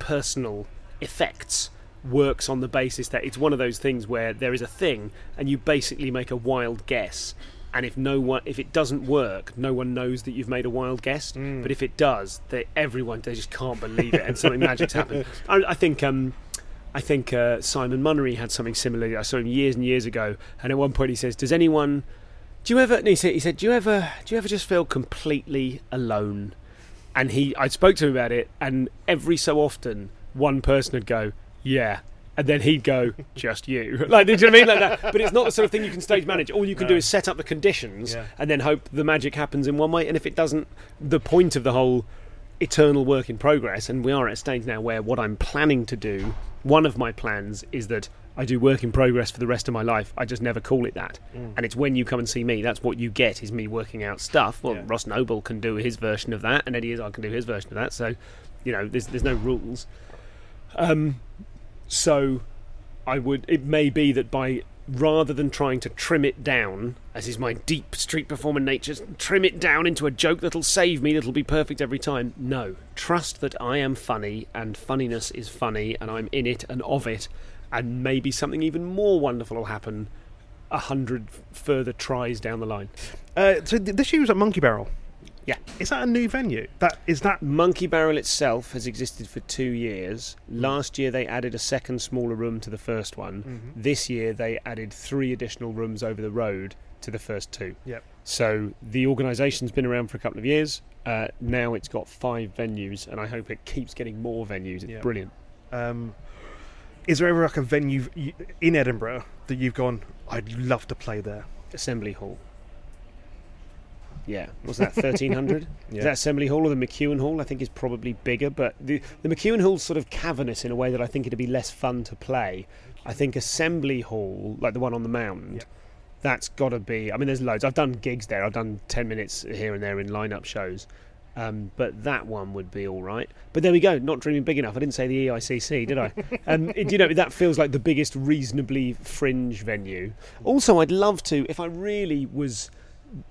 personal effects works on the basis that it's one of those things where there is a thing and you basically make a wild guess and if no one if it doesn't work no one knows that you've made a wild guess but if it does they everyone they just can't believe it and something magic's happened I, I think um I think uh, Simon Munnery had something similar. I saw him years and years ago, and at one point he says, "Does anyone? Do you ever?" and He said, "He said, do you ever? Do you ever just feel completely alone and he I spoke to him about it, and every so often one person would go, "Yeah." And then he'd go, just you. Like, do you know what I mean? Like that. But it's not the sort of thing you can stage manage. All you can do is set up the conditions Yeah. and then hope the magic happens in one way. And if it doesn't, the point of the whole eternal work in progress, and we are at a stage now where what I'm planning to do, one of my plans is that I do work in progress for the rest of my life. I just never call it that. And it's when you come and see me, that's what you get is me working out stuff. Well, Yeah. Ross Noble can do his version of that, and Eddie Izzard can do his version of that. So, you know, there's there's no rules. Um, so I would. It may be that by rather than trying to trim it down, as is my deep street performer nature, trim it down into a joke that'll save me, that'll be perfect every time. No, trust that I am funny, and funniness is funny, and I'm in it and of it, and maybe something even more wonderful will happen a hundred further tries down the line. Uh, so th- this year was at Monkey Barrel. Yeah. Is that a new venue? That is that. Monkey Barrel itself has existed for two years. Last year they added a second smaller room to the first one. Mm-hmm. This year they added three additional rooms over the road to the first two. Yep. So the organisation's been around for a couple of years. Uh, now it's got five venues, and I hope it keeps getting more venues. It's Yeah. brilliant. Um, is there ever like a venue in Edinburgh that you've gone? I'd love to play there. Assembly Hall. Yeah, was that thirteen hundred? Yeah. Is that Assembly Hall or the McEwan Hall? I think is probably bigger, but the the McEwan Hall's sort of cavernous in a way that I think it'd be less fun to play. I think Assembly Hall, like the one on the mound, Yep. that's got to be. I mean, there's loads. I've done gigs there. I've done ten minutes here and there in line-up shows. Um, but that one would be all right. But there we go. Not dreaming big enough. I didn't say the EICC, did I? um, it- you know, that feels like the biggest reasonably fringe venue. Also, I'd love to if I really was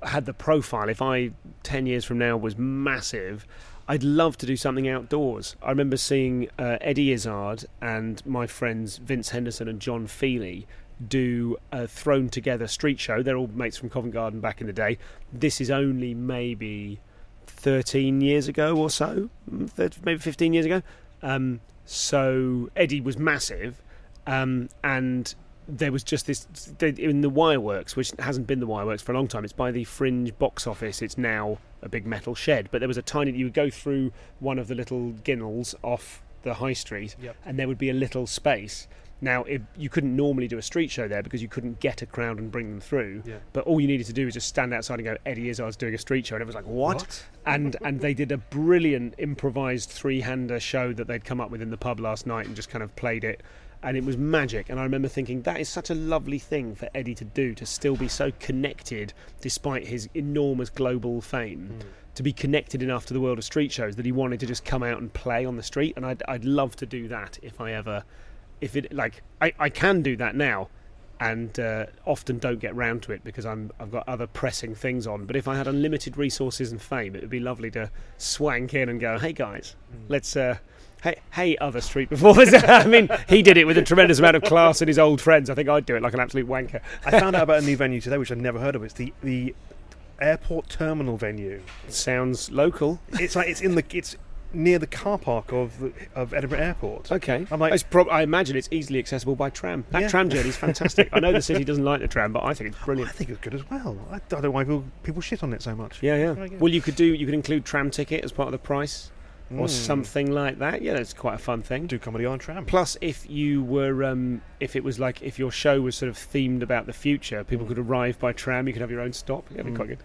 had the profile. If I ten years from now was massive, I'd love to do something outdoors. I remember seeing uh, Eddie Izzard and my friends Vince Henderson and John Feely do a thrown together street show. They're all mates from Covent Garden back in the day. This is only maybe 13 years ago or so, mm, maybe 15 years ago. Um, so Eddie was massive, um, and there was just this in the Wireworks, which hasn't been the Wireworks for a long time. It's by the Fringe box office. It's now a big metal shed, but there was a tiny. You would go through one of the little ginnels off the high street, Yep. and there would be a little space. Now, it, you couldn't normally do a street show there because you couldn't get a crowd and bring them through. Yeah. But all you needed to do was just stand outside and go, Eddie Izzard's doing a street show. And everyone's like, what? And and they did a brilliant improvised three-hander show that they'd come up with in the pub last night and just kind of played it. And it was magic. And I remember thinking, that is such a lovely thing for Eddie to do, to still be so connected despite his enormous global fame. To be connected enough to the world of street shows that he wanted to just come out and play on the street. And I'd, I'd love to do that if I ever if it like I, I can do that now and uh, often don't get round to it because I'm I've got other pressing things on but if I had unlimited resources and fame it would be lovely to swank in and go hey guys let's uh Hey, hey, other street performers. I mean, he did it with a tremendous amount of class and his old friends. I think I'd do it like an absolute wanker. I found out about a new venue today, which I'd never heard of. It's the the airport terminal venue. Sounds local. It's like it's in the it's near the car park of the, of Edinburgh Airport. Okay. I'm like- prob- I imagine it's easily accessible by tram. That Yeah. tram journey is fantastic. I know the city doesn't like the tram, but I think it's brilliant. I think it's good as well. I don't know why people, people shit on it so much. Yeah, yeah. Well, you could do. You could include tram ticket as part of the price. Or Mm. something like that. Yeah, that's quite a fun thing. Do comedy on tram. Plus, if you were, um, if it was like, if your show was sort of themed about the future, people Mm. could arrive by tram. You could have your own stop. Yeah, that'd be Mm. quite good.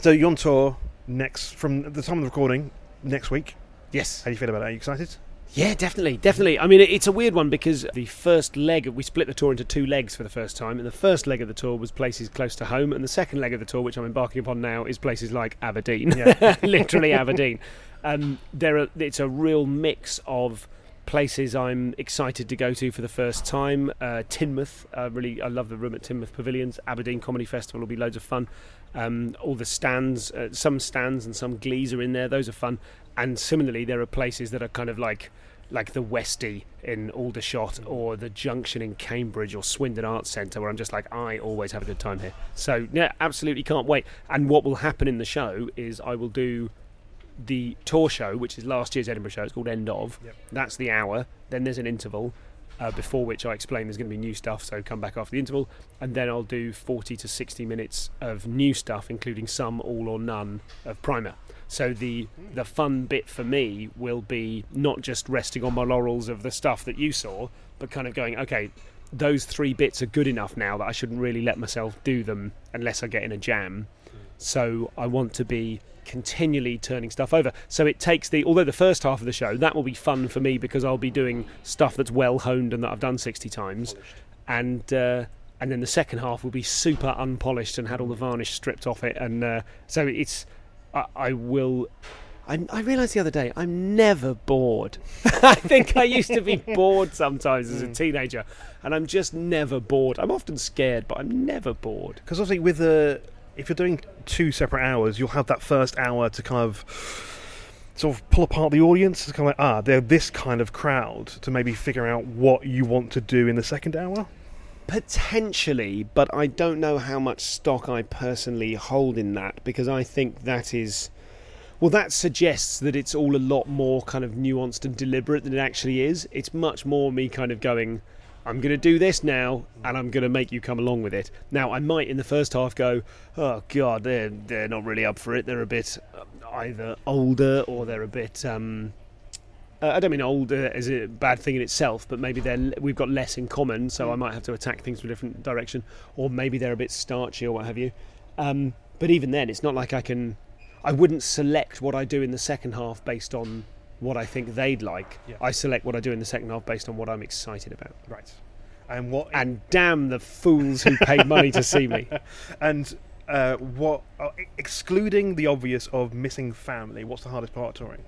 So you're on tour next from the time of the recording next week. Yes. How do you feel about it? Are you excited? Yeah, definitely, definitely. I mean, it's a weird one because the first leg, we split the tour into two legs for the first time, and the first leg of the tour was places close to home, and the second leg of the tour, which I'm embarking upon now, is places like Aberdeen, Yeah. literally Aberdeen. Um, there are, it's a real mix of places I'm excited to go to for the first time. Uh, Tynemouth, uh, really, I love the room at Tynemouth Pavilions. Aberdeen Comedy Festival will be loads of fun. Um, all the stands, uh, some stands and some glees are in there. Those are fun. And similarly, there are places that are kind of like like the Westie in Aldershot or the Junction in Cambridge or Swindon Arts Centre, where I'm just like, I always have a good time here. So yeah, absolutely can't wait. And what will happen in the show is I will do the tour show, which is last year's Edinburgh show. It's called End of. Yep. That's the hour. Then there's an interval. Uh, before which I explain there's going to be new stuff, so come back after the interval, and then I'll do 40 to 60 minutes of new stuff, including some all or none of Primer. So the the fun bit for me will be not just resting on my laurels of the stuff that you saw, but kind of going, okay, those three bits are good enough now that I shouldn't really let myself do them unless I get in a jam. So I want to be continually turning stuff over. So it takes the although the first half of the show that will be fun for me because I'll be doing stuff that's well honed and that I've done sixty times, and uh, and then the second half will be super unpolished and had all the varnish stripped off it, and uh, so it's I, I will. I, I realised the other day I'm never bored. I think I used to be bored sometimes as a teenager, and I'm just never bored. I'm often scared, but I'm never bored. Because obviously, with the if you're doing two separate hours, you'll have that first hour to kind of sort of pull apart the audience. It's kind of like ah, they're this kind of crowd to maybe figure out what you want to do in the second hour. Potentially, but I don't know how much stock I personally hold in that because I think that is. Well, that suggests that it's all a lot more kind of nuanced and deliberate than it actually is. It's much more me kind of going, I'm going to do this now, and I'm going to make you come along with it. Now, I might in the first half go, oh god, they're they're not really up for it. They're a bit uh, either older or they're a bit. Um, uh, I don't mean older as a bad thing in itself, but maybe they're we've got less in common, so I might have to attack things from a different direction, or maybe they're a bit starchy or what have you. Um, but even then, it's not like I can. I wouldn't select what I do in the second half based on what I think they'd like. Yeah. I select what I do in the second half based on what I'm excited about. Right. And what And damn the fools who paid money to see me. and uh, what uh, excluding the obvious of missing family, what's the hardest part of touring?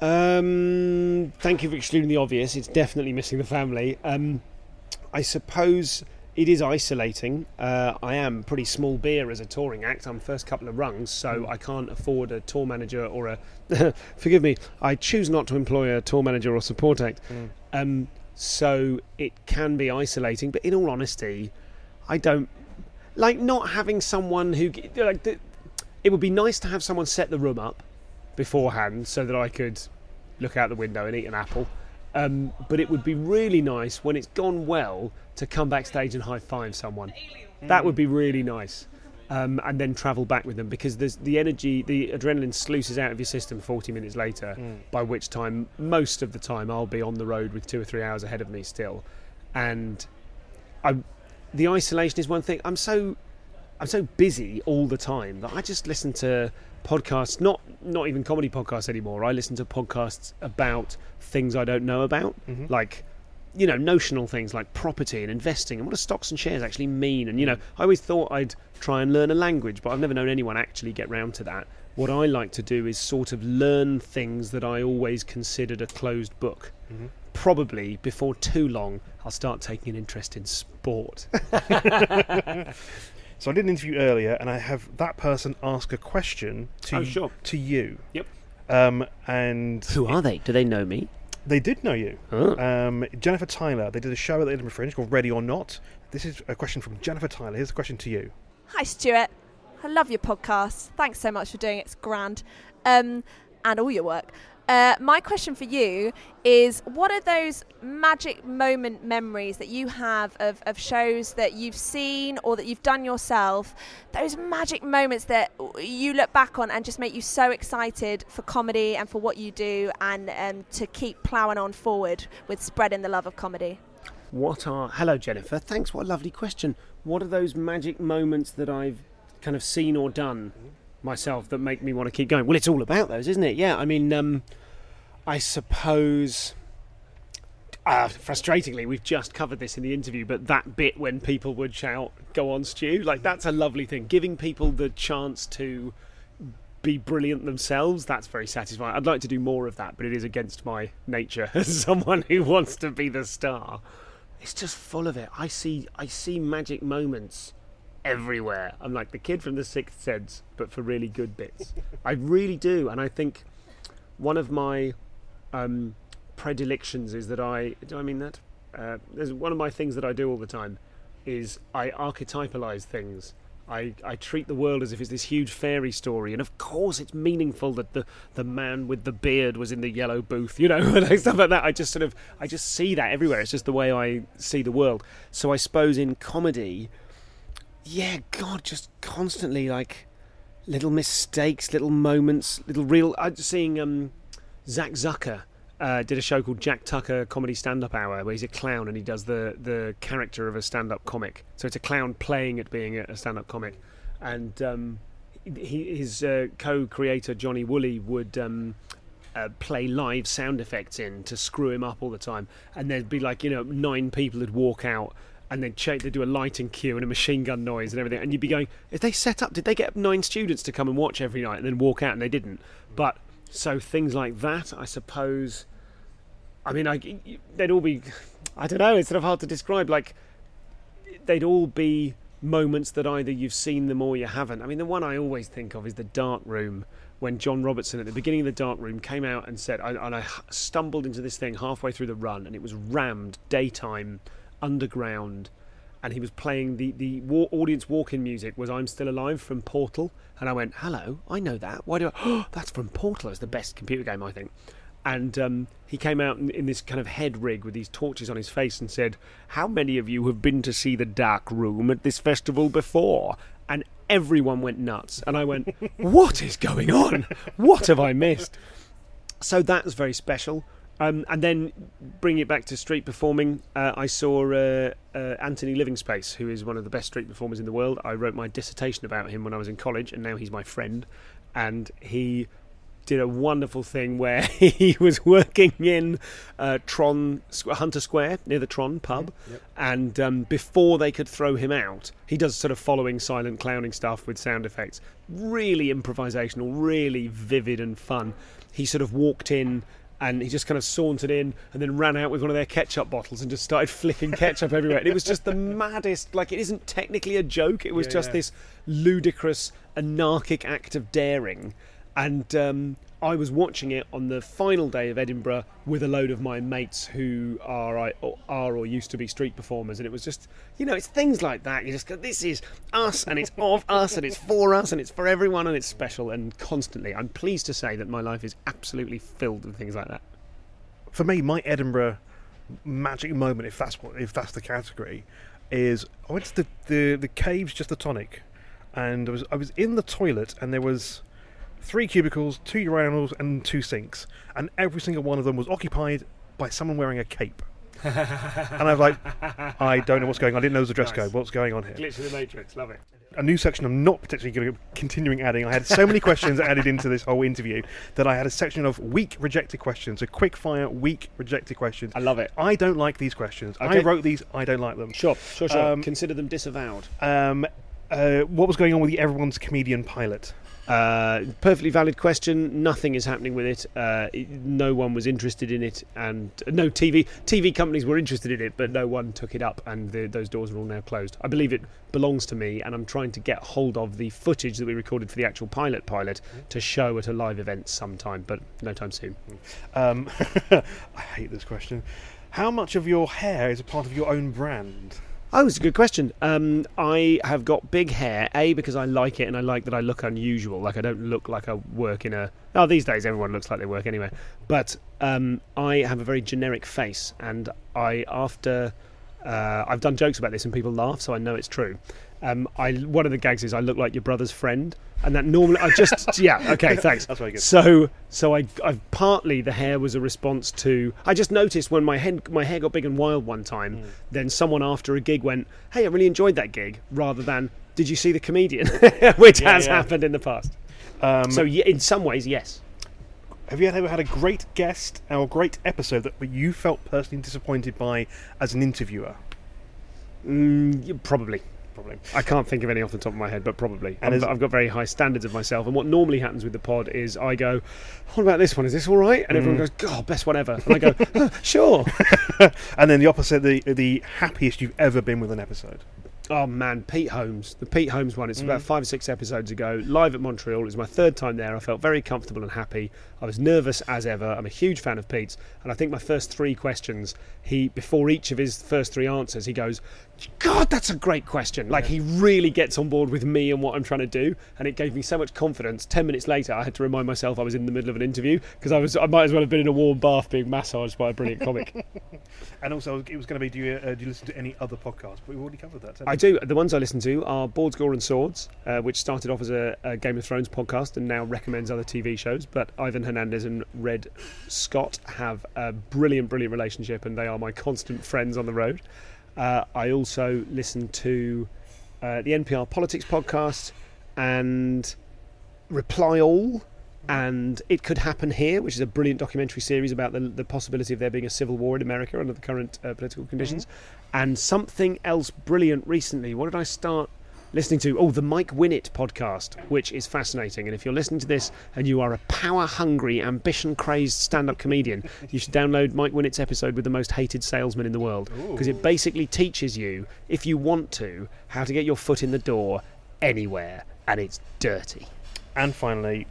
Um, thank you for excluding the obvious. It's definitely missing the family. Um, I suppose it is isolating. Uh, I am pretty small beer as a touring act. I'm first couple of rungs, so I can't afford a tour manager or a. forgive me. I choose not to employ a tour manager or support act. Um, so it can be isolating. But in all honesty, I don't like not having someone who like. It would be nice to have someone set the room up beforehand so that I could look out the window and eat an apple. Um, but it would be really nice when it's gone well to come backstage and high five someone. Mm. That would be really nice. Um, and then travel back with them because there's the energy, the adrenaline sluices out of your system 40 minutes later, mm. by which time, most of the time, I'll be on the road with two or three hours ahead of me still. And I, the isolation is one thing. I'm so I'm so busy all the time that I just listen to podcasts, not not even comedy podcasts anymore. I listen to podcasts about things I don't know about, mm-hmm. like you know notional things like property and investing and what do stocks and shares actually mean. And you know, I always thought I'd try and learn a language, but I've never known anyone actually get round to that. What I like to do is sort of learn things that I always considered a closed book. Probably before too long, I'll start taking an interest in sport. So I did an interview earlier, and I have that person ask a question to Oh, sure. to you. Yep. Um, and Who are they? Do they know me? They did know you. Oh. Um, Jennifer Tyler. They did a show at the Edinburgh Fringe called Ready or Not. This is a question from Jennifer Tyler. Here's a question to you. Hi, Stuart. I love your podcast. Thanks so much for doing it. It's grand. Um, and all your work. Uh, my question for you is what are those magic moment memories that you have of, of shows that you've seen or that you've done yourself? Those magic moments that you look back on and just make you so excited for comedy and for what you do and um, to keep ploughing on forward with spreading the love of comedy. What are. Hello, Jennifer. Thanks. What a lovely question. What are those magic moments that I've kind of seen or done myself that make me want to keep going? Well, it's all about those, isn't it? Yeah. I mean, um, I suppose. Uh, frustratingly, we've just covered this in the interview, but that bit when people would shout, go on, Stu, like that's a lovely thing. Giving people the chance to be brilliant themselves, that's very satisfying. I'd like to do more of that, but it is against my nature as someone who wants to be the star. It's just full of it. I see I see magic moments everywhere. I'm like the kid from the sixth sense, but for really good bits. I really do, and I think one of my um, predilections is that I do I mean that? Uh, there's one of my things that I do all the time is I archetypalize things. I, I treat the world as if it's this huge fairy story, and of course it's meaningful that the, the man with the beard was in the yellow booth, you know, and stuff like that. I just sort of I just see that everywhere. It's just the way I see the world. So I suppose in comedy, yeah, God, just constantly like little mistakes, little moments, little real. I'm seeing um, Zach Zucker uh, did a show called Jack Tucker Comedy Stand Up Hour, where he's a clown and he does the the character of a stand up comic. So it's a clown playing at being a, stand up comic, and um, he, his uh, co-creator Johnny Woolley would. Um, uh, play live sound effects in to screw him up all the time, and there'd be like you know nine people would walk out and they'd, check, they'd do a lighting cue and a machine gun noise and everything, and you'd be going, if they set up, did they get nine students to come and watch every night and then walk out, and they didn't? But so things like that, I suppose. I mean, I, they'd all be, I don't know, it's sort of hard to describe. Like, they'd all be moments that either you've seen them or you haven't. I mean, the one I always think of is the dark room when John Robertson at the beginning of the dark room came out and said, and I stumbled into this thing halfway through the run, and it was rammed daytime, underground, and he was playing the the war, audience walk-in music was "I'm Still Alive" from Portal, and I went, "Hello, I know that. Why do I? Oh, that's from Portal. It's the best computer game, I think." And um, he came out in, in, this kind of head rig with these torches on his face and said, "How many of you have been to see the Dark Room at this festival before?" And everyone went nuts. And I went, What is going on? What have I missed? So that was very special. Um, and then bring it back to street performing. Uh, I saw uh, uh, Anthony Livingspace, who is one of the best street performers in the world. I wrote my dissertation about him when I was in college, and now he's my friend. And he did a wonderful thing where he was working in uh, Tron Hunter Square near the Tron pub, yep. and um, before they could throw him out, he does sort of following silent clowning stuff with sound effects, really improvisational, really vivid and fun. He sort of walked in. And he just kind of sauntered in and then ran out with one of their ketchup bottles and just started flicking ketchup everywhere. And it was just the maddest. Like, it isn't technically a joke, it was yeah, just yeah. this ludicrous, anarchic act of daring and um, I was watching it on the final day of Edinburgh with a load of my mates who are or, are or used to be street performers, and it was just you know it's things like that. You just go, this is us, and it's of us, and it's for us, and it's for everyone, and it's special, and constantly. I'm pleased to say that my life is absolutely filled with things like that. For me, my Edinburgh magic moment, if that's what if that's the category, is I went to the the, the caves just the tonic, and I was I was in the toilet, and there was three cubicles, two urinals, and two sinks, and every single one of them was occupied by someone wearing a cape. and I was like, I don't know what's going on. I didn't know there was a dress Nice. code. What's going on here? Glitch of the Matrix, love it. A new section I'm not particularly going to continuing adding. I had so many questions added into this whole interview that I had a section of weak rejected questions, a quick fire weak rejected questions. I love it. I don't like these questions. I wrote these. I don't like them. Sure, sure, sure. Um, Consider them disavowed. Um, uh, what was going on with the Everyone's Comedian pilot? Uh, perfectly valid question. Nothing is happening with it. Uh, it- no one was interested in it, and no TV TV companies were interested in it, but no one took it up, and the, those doors are all now closed. I believe it belongs to me, and I'm trying to get hold of the footage that we recorded for the actual pilot pilot to show at a live event sometime, but no time soon. Um, I hate this question. How much of your hair is a part of your own brand? Oh, it's a good question. Um, I have got big hair, A, because I like it and I like that I look unusual. Like, I don't look like I work in a. Oh, these days everyone looks like they work anyway. But um, I have a very generic face, and I, after. Uh, I've done jokes about this and people laugh, so I know it's true. Um, I one of the gags is I look like your brother's friend, and that normally I just yeah okay thanks. That's very good. So so I I partly the hair was a response to I just noticed when my head my hair got big and wild one time, Hmm. then someone after a gig went, "Hey, I really enjoyed that gig," rather than "Did you see the comedian?" which Yeah, has yeah. happened in the past. Um, So yeah, in some ways, yes. Have you ever had a great guest or great episode that you felt personally disappointed by as an interviewer? Mm, probably. Probably. I can't think of any off the top of my head, but probably. And I've, I've got very high standards of myself. And what normally happens with the pod is I go, "What about this one? Is this all right?" And Mm. everyone goes, "God, best one ever." And I go, "Huh, "Sure." And then the opposite, the the happiest you've ever been with an episode. Oh man, Pete Holmes, the Pete Holmes one. It's Mm. about five or six episodes ago, live at Montreal. It was my third time there. I felt very comfortable and happy. I was nervous as ever. I'm a huge fan of Pete's, and I think my first three questions, he before each of his first three answers, he goes, God, that's a great question. Like, he really gets on board with me and what I'm trying to do, and it gave me so much confidence. Ten minutes later, I had to remind myself I was in the middle of an interview because I was I might as well have been in a warm bath being massaged by a brilliant comic. And also, it was going to be do you, uh, do you listen to any other podcasts? But we've already covered that. I do. The ones I listen to are Boars, Gore and Swords, uh, which started off as a, a Game of Thrones podcast and now recommends other TV shows. But Ivan Hernandez and Red Scott have a brilliant, brilliant relationship, and they are my constant friends on the road. Uh, I also listen to uh, the NPR Politics podcast and Reply All. And It Could Happen Here, which is a brilliant documentary series about the, the possibility of there being a civil war in America under the current uh, political conditions. And something else brilliant recently. What did I start listening to? Oh, the Mike Winnett podcast, which is fascinating. And if you're listening to this and you are a power hungry, ambition crazed stand up comedian, you should download Mike Winnett's episode with the most hated salesman in the world. Because it basically teaches you, if you want to, how to get your foot in the door anywhere. And it's dirty. And finally,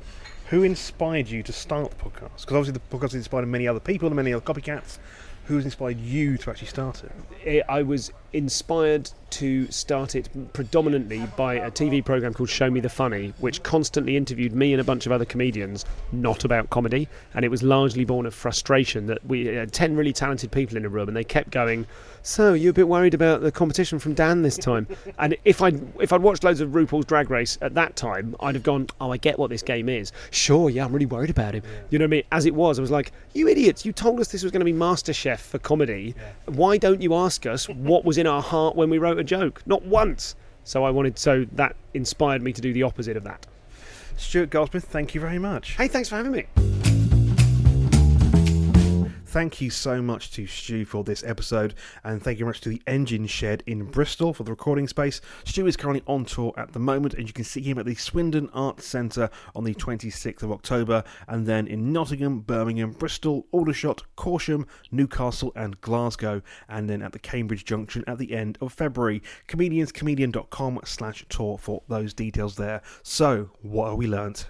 who inspired you to start the podcast? Because obviously the podcast has inspired many other people and many other copycats. Who's inspired you to actually start it? it, I was inspired to start it predominantly by a TV program called Show Me the Funny, which constantly interviewed me and a bunch of other comedians, not about comedy. And it was largely born of frustration that we had 10 really talented people in a room and they kept going, So, you're a bit worried about the competition from Dan this time? and if I'd, if I'd watched loads of RuPaul's Drag Race at that time, I'd have gone, Oh, I get what this game is. Sure, yeah, I'm really worried about him. You know what I mean? As it was, I was like, You idiots, you told us this was going to be MasterChef for comedy. Why don't you ask us what was in our heart when we wrote a joke? Not once. So I wanted, so that inspired me to do the opposite of that. Stuart Goldsmith, thank you very much. Hey, thanks for having me. Thank you so much to Stu for this episode, and thank you very much to the Engine Shed in Bristol for the recording space. Stu is currently on tour at the moment, and you can see him at the Swindon Arts Centre on the 26th of October, and then in Nottingham, Birmingham, Bristol, Aldershot, Corsham, Newcastle, and Glasgow, and then at the Cambridge Junction at the end of February. Comedianscomedian.com slash tour for those details there. So, what have we learnt?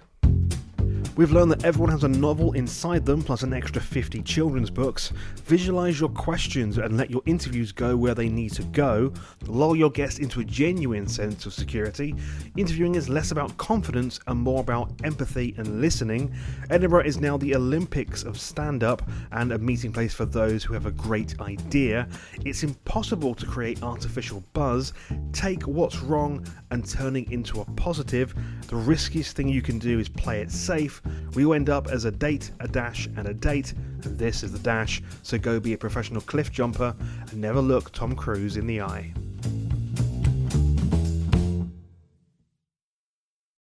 We've learned that everyone has a novel inside them, plus an extra 50 children's books. Visualize your questions and let your interviews go where they need to go. Lull your guests into a genuine sense of security. Interviewing is less about confidence and more about empathy and listening. Edinburgh is now the Olympics of stand up and a meeting place for those who have a great idea. It's impossible to create artificial buzz. Take what's wrong and turn it into a positive. The riskiest thing you can do is play it safe. We end up as a date, a dash, and a date, and this is the dash, so go be a professional cliff jumper and never look Tom Cruise in the eye.